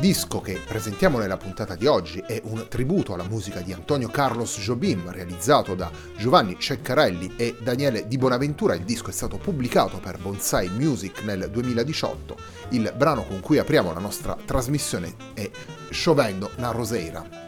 disco che presentiamo nella puntata di oggi è un tributo alla musica di Antonio Carlos Jobim realizzato da Giovanni Ceccarelli e Daniele Di Bonaventura. Il disco è stato pubblicato per Bonsai Music nel 2018. Il brano con cui apriamo la nostra trasmissione è Sciovendo la Roseira.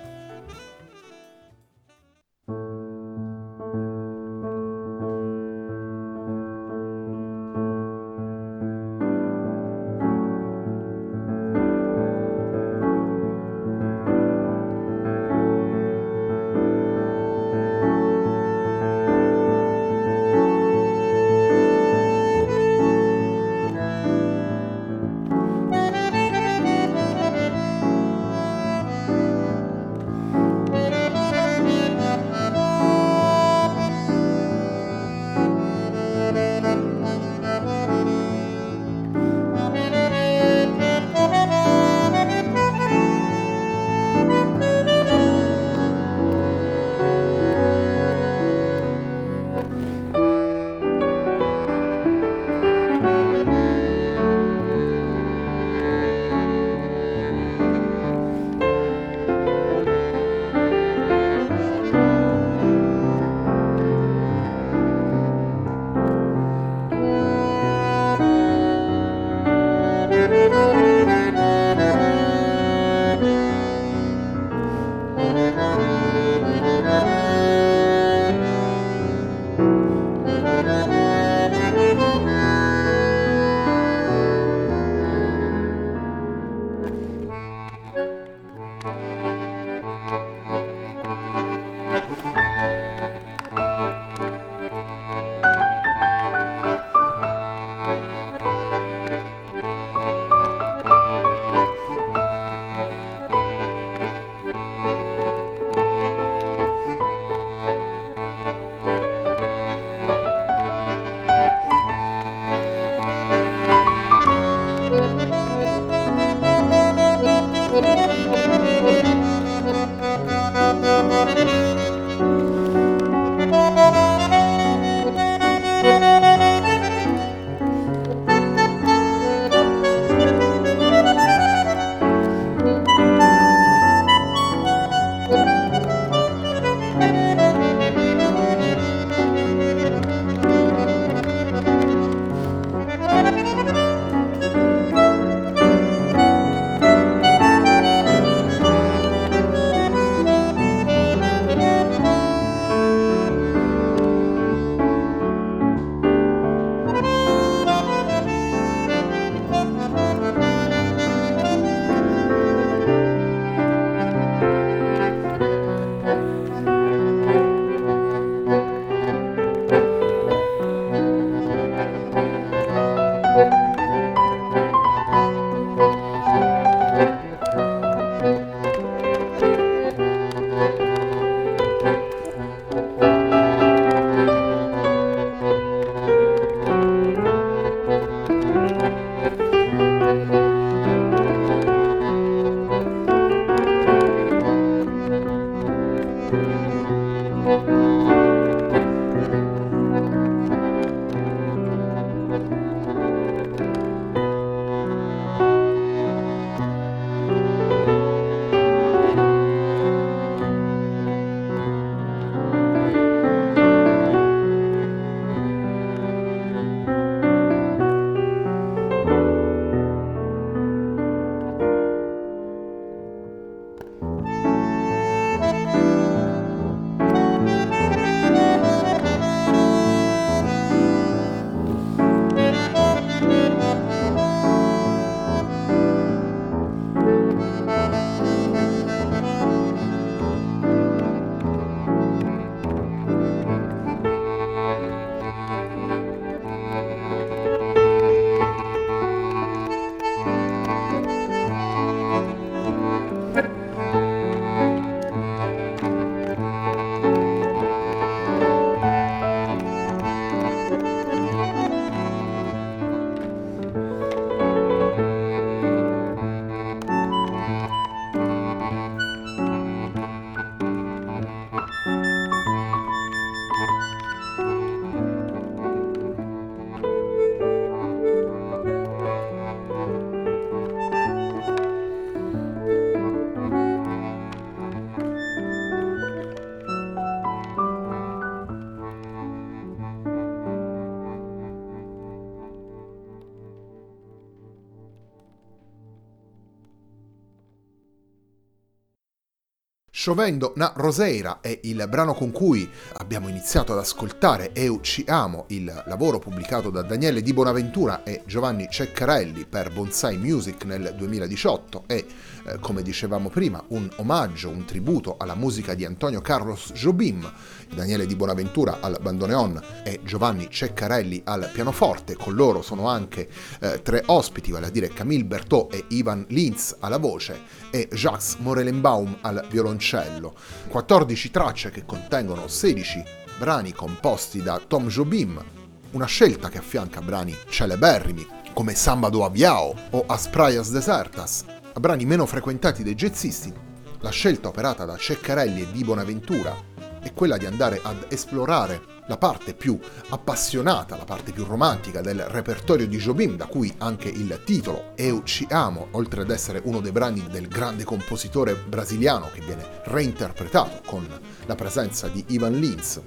Sciovendo na Roseira è il brano con cui abbiamo iniziato ad ascoltare Eu ci amo, il lavoro pubblicato da Daniele Di Bonaventura e Giovanni Ceccarelli per Bonsai Music nel 2018 e, eh, come dicevamo prima, un omaggio, un tributo alla musica di Antonio Carlos Jobim, Daniele Di Bonaventura al bandoneon e Giovanni Ceccarelli al pianoforte. Con loro sono anche eh, tre ospiti, vale a dire Camille Berthaud e Ivan Linz alla voce e Jacques Morelenbaum al violoncello violoncello, 14 tracce che contengono 16 brani composti da Tom Jobim, una scelta che affianca brani celeberrimi come Samba do Aviao o As Praias Desertas, a brani meno frequentati dai jazzisti. La scelta operata da Ceccarelli e di Bonaventura è quella di andare ad esplorare la parte più appassionata, la parte più romantica del repertorio di Jobim, da cui anche il titolo Eu ci amo, oltre ad essere uno dei brani del grande compositore brasiliano che viene reinterpretato con la presenza di Ivan Lins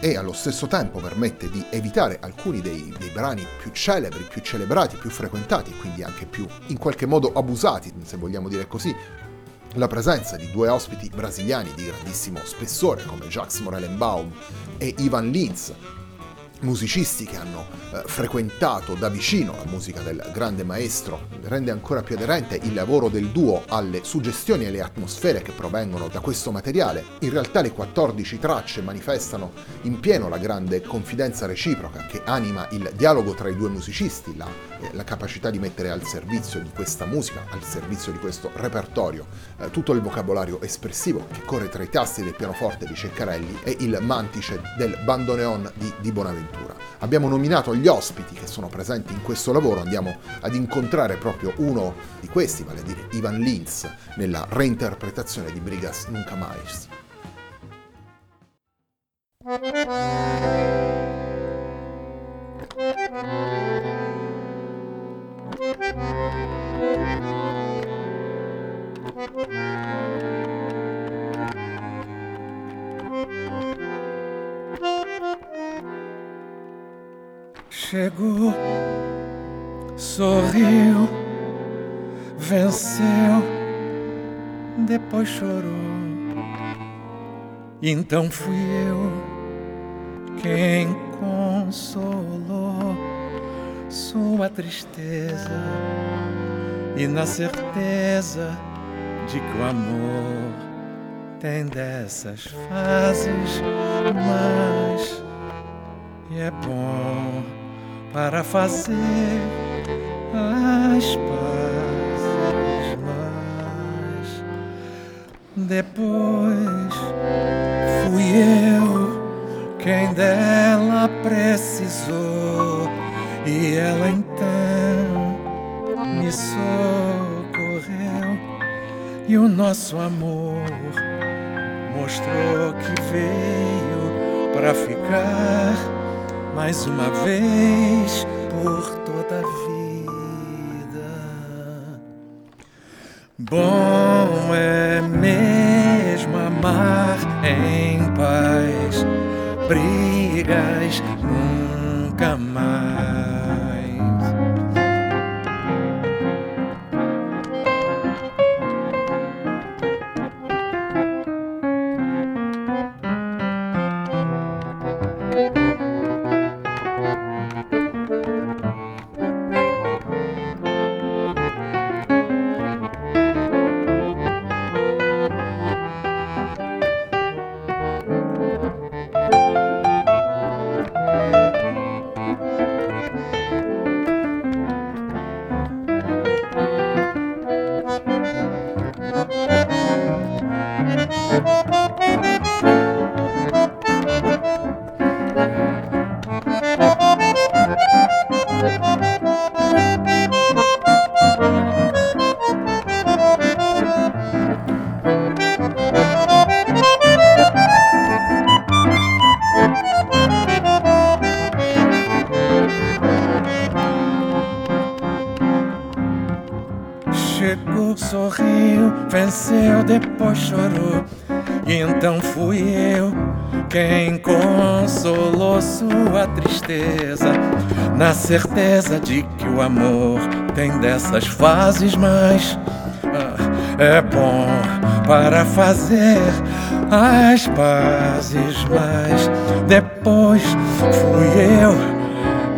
e allo stesso tempo permette di evitare alcuni dei, dei, brani più celebri, più celebrati, più frequentati quindi anche più in qualche modo abusati, se vogliamo dire così, la presenza di due ospiti brasiliani di grandissimo spessore come Jacques Morelenbaum e Ivan Lins, musicisti che hanno eh, frequentato da vicino la musica del grande maestro, rende ancora più aderente il lavoro del duo alle suggestioni e alle atmosfere che provengono da questo materiale. In realtà le 14 tracce manifestano in pieno la grande confidenza reciproca che anima il dialogo tra i due musicisti, la, eh, la capacità di mettere al servizio di questa musica, al servizio di questo repertorio, eh, tutto il vocabolario espressivo che corre tra i tasti del pianoforte di Ceccarelli e il mantice del bandoneon di, di Bonaventura. Abbiamo nominato gli ospiti che sono presenti in questo lavoro, andiamo ad incontrare proprio uno di questi, vale a dire Ivan Lins, nella reinterpretazione di Brigas Nunca Mais. Depois chorou. Então fui eu quem consolou sua tristeza e na certeza de que o amor tem dessas fases, mas é bom para fazer as pazes, depois fui eu quem dela precisou e ela então me socorreu e o nosso amor mostrou que veio para ficar mais uma vez por toda a vida. Bom mar em paz, brigas no venceu, depois chorou. E então fui eu quem consolou sua tristeza, na certeza de que o amor tem dessas fases, mas ah, é bom para fazer as pazes, mas depois fui eu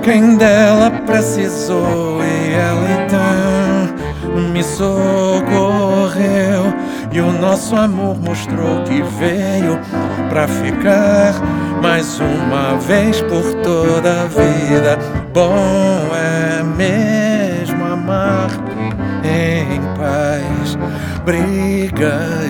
quem dela precisou e ela então me socorreu. E o nosso amor mostrou que veio pra ficar mais uma vez por toda a vida. Bom é mesmo amar em paz, brigas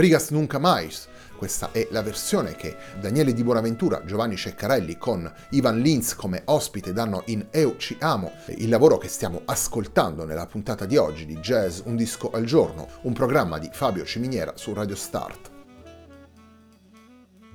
Brigas Nunca Mais. Questa è la versione che Daniele Di Bonaventura, Giovanni Ceccarelli con Ivan Linz come ospite danno in Eu Ci Amo, il lavoro che stiamo ascoltando nella puntata di oggi di Jazz Un Disco al Giorno, un programma di Fabio Ciminiera su Radio Start.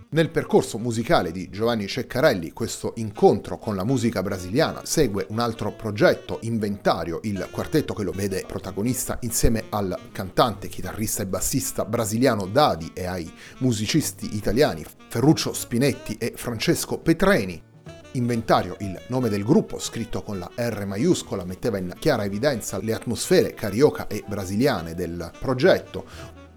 Nel percorso musicale di Giovanni Ceccarelli, questo incontro con la musica brasiliana segue un altro progetto, Inventario, il quartetto che lo vede protagonista insieme al cantante, chitarrista e bassista brasiliano Dadi e ai musicisti italiani Ferruccio Spinetti e Francesco Petreni. Inventario, il nome del gruppo, scritto con la R maiuscola, metteva in chiara evidenza le atmosfere carioca e brasiliane del progetto,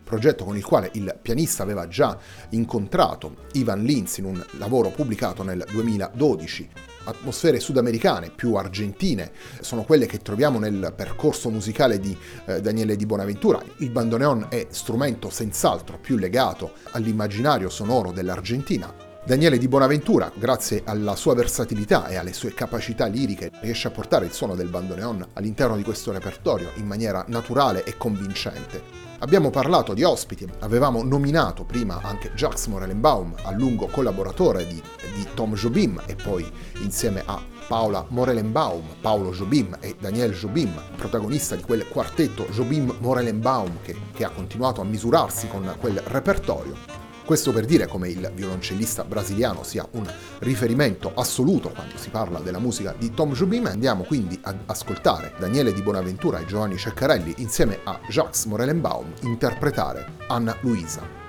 progetto con il quale il pianista aveva già incontrato Ivan Linz in un lavoro pubblicato nel 2012 atmosfere sudamericane, più argentine, sono quelle che troviamo nel percorso musicale di eh, Daniele Di Bonaventura. Il bandoneon è strumento senz'altro più legato all'immaginario sonoro dell'Argentina. Daniele Di Bonaventura, grazie alla sua versatilità e alle sue capacità liriche, riesce a portare il suono del bandoneon all'interno di questo repertorio in maniera naturale e convincente. Abbiamo parlato di ospiti, avevamo nominato prima anche Jacques Morelenbaum, a lungo collaboratore di, di Tom Jobim e poi insieme a Paola Morelenbaum, Paolo Jobim e Daniel Jobim, protagonista di quel quartetto Jobim-Morelenbaum che, che ha continuato a misurarsi con quel repertorio. Questo per dire come il violoncellista brasiliano sia un riferimento assoluto quando si parla della musica di Tom Jobim. Andiamo quindi ad ascoltare Daniele Di Bonaventura e Giovanni Ceccarelli insieme a Jacques Morelenbaum interpretare Anna Luisa.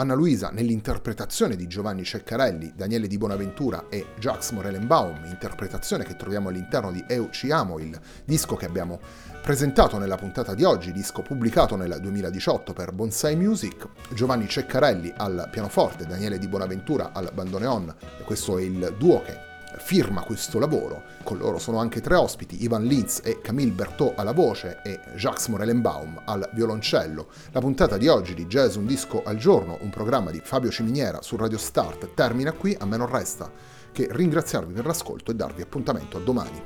Anna Luisa nell'interpretazione di Giovanni Ceccarelli, Daniele Di Bonaventura e Jacques Morelenbaum, interpretazione che troviamo all'interno di Eu Ci Amo, il disco che abbiamo presentato nella puntata di oggi, disco pubblicato nel 2018 per Bonsai Music, Giovanni Ceccarelli al pianoforte, Daniele Di Bonaventura al bandoneon, questo è il duo che firma questo lavoro. Con loro sono anche tre ospiti, Ivan Linz e Camille Berthaud alla voce e Jacques Morelenbaum al violoncello. La puntata di oggi di Jazz Un Disco al Giorno, un programma di Fabio Ciminiera su Radio Start, termina qui. A me non resta che ringraziarvi per l'ascolto e darvi appuntamento a domani.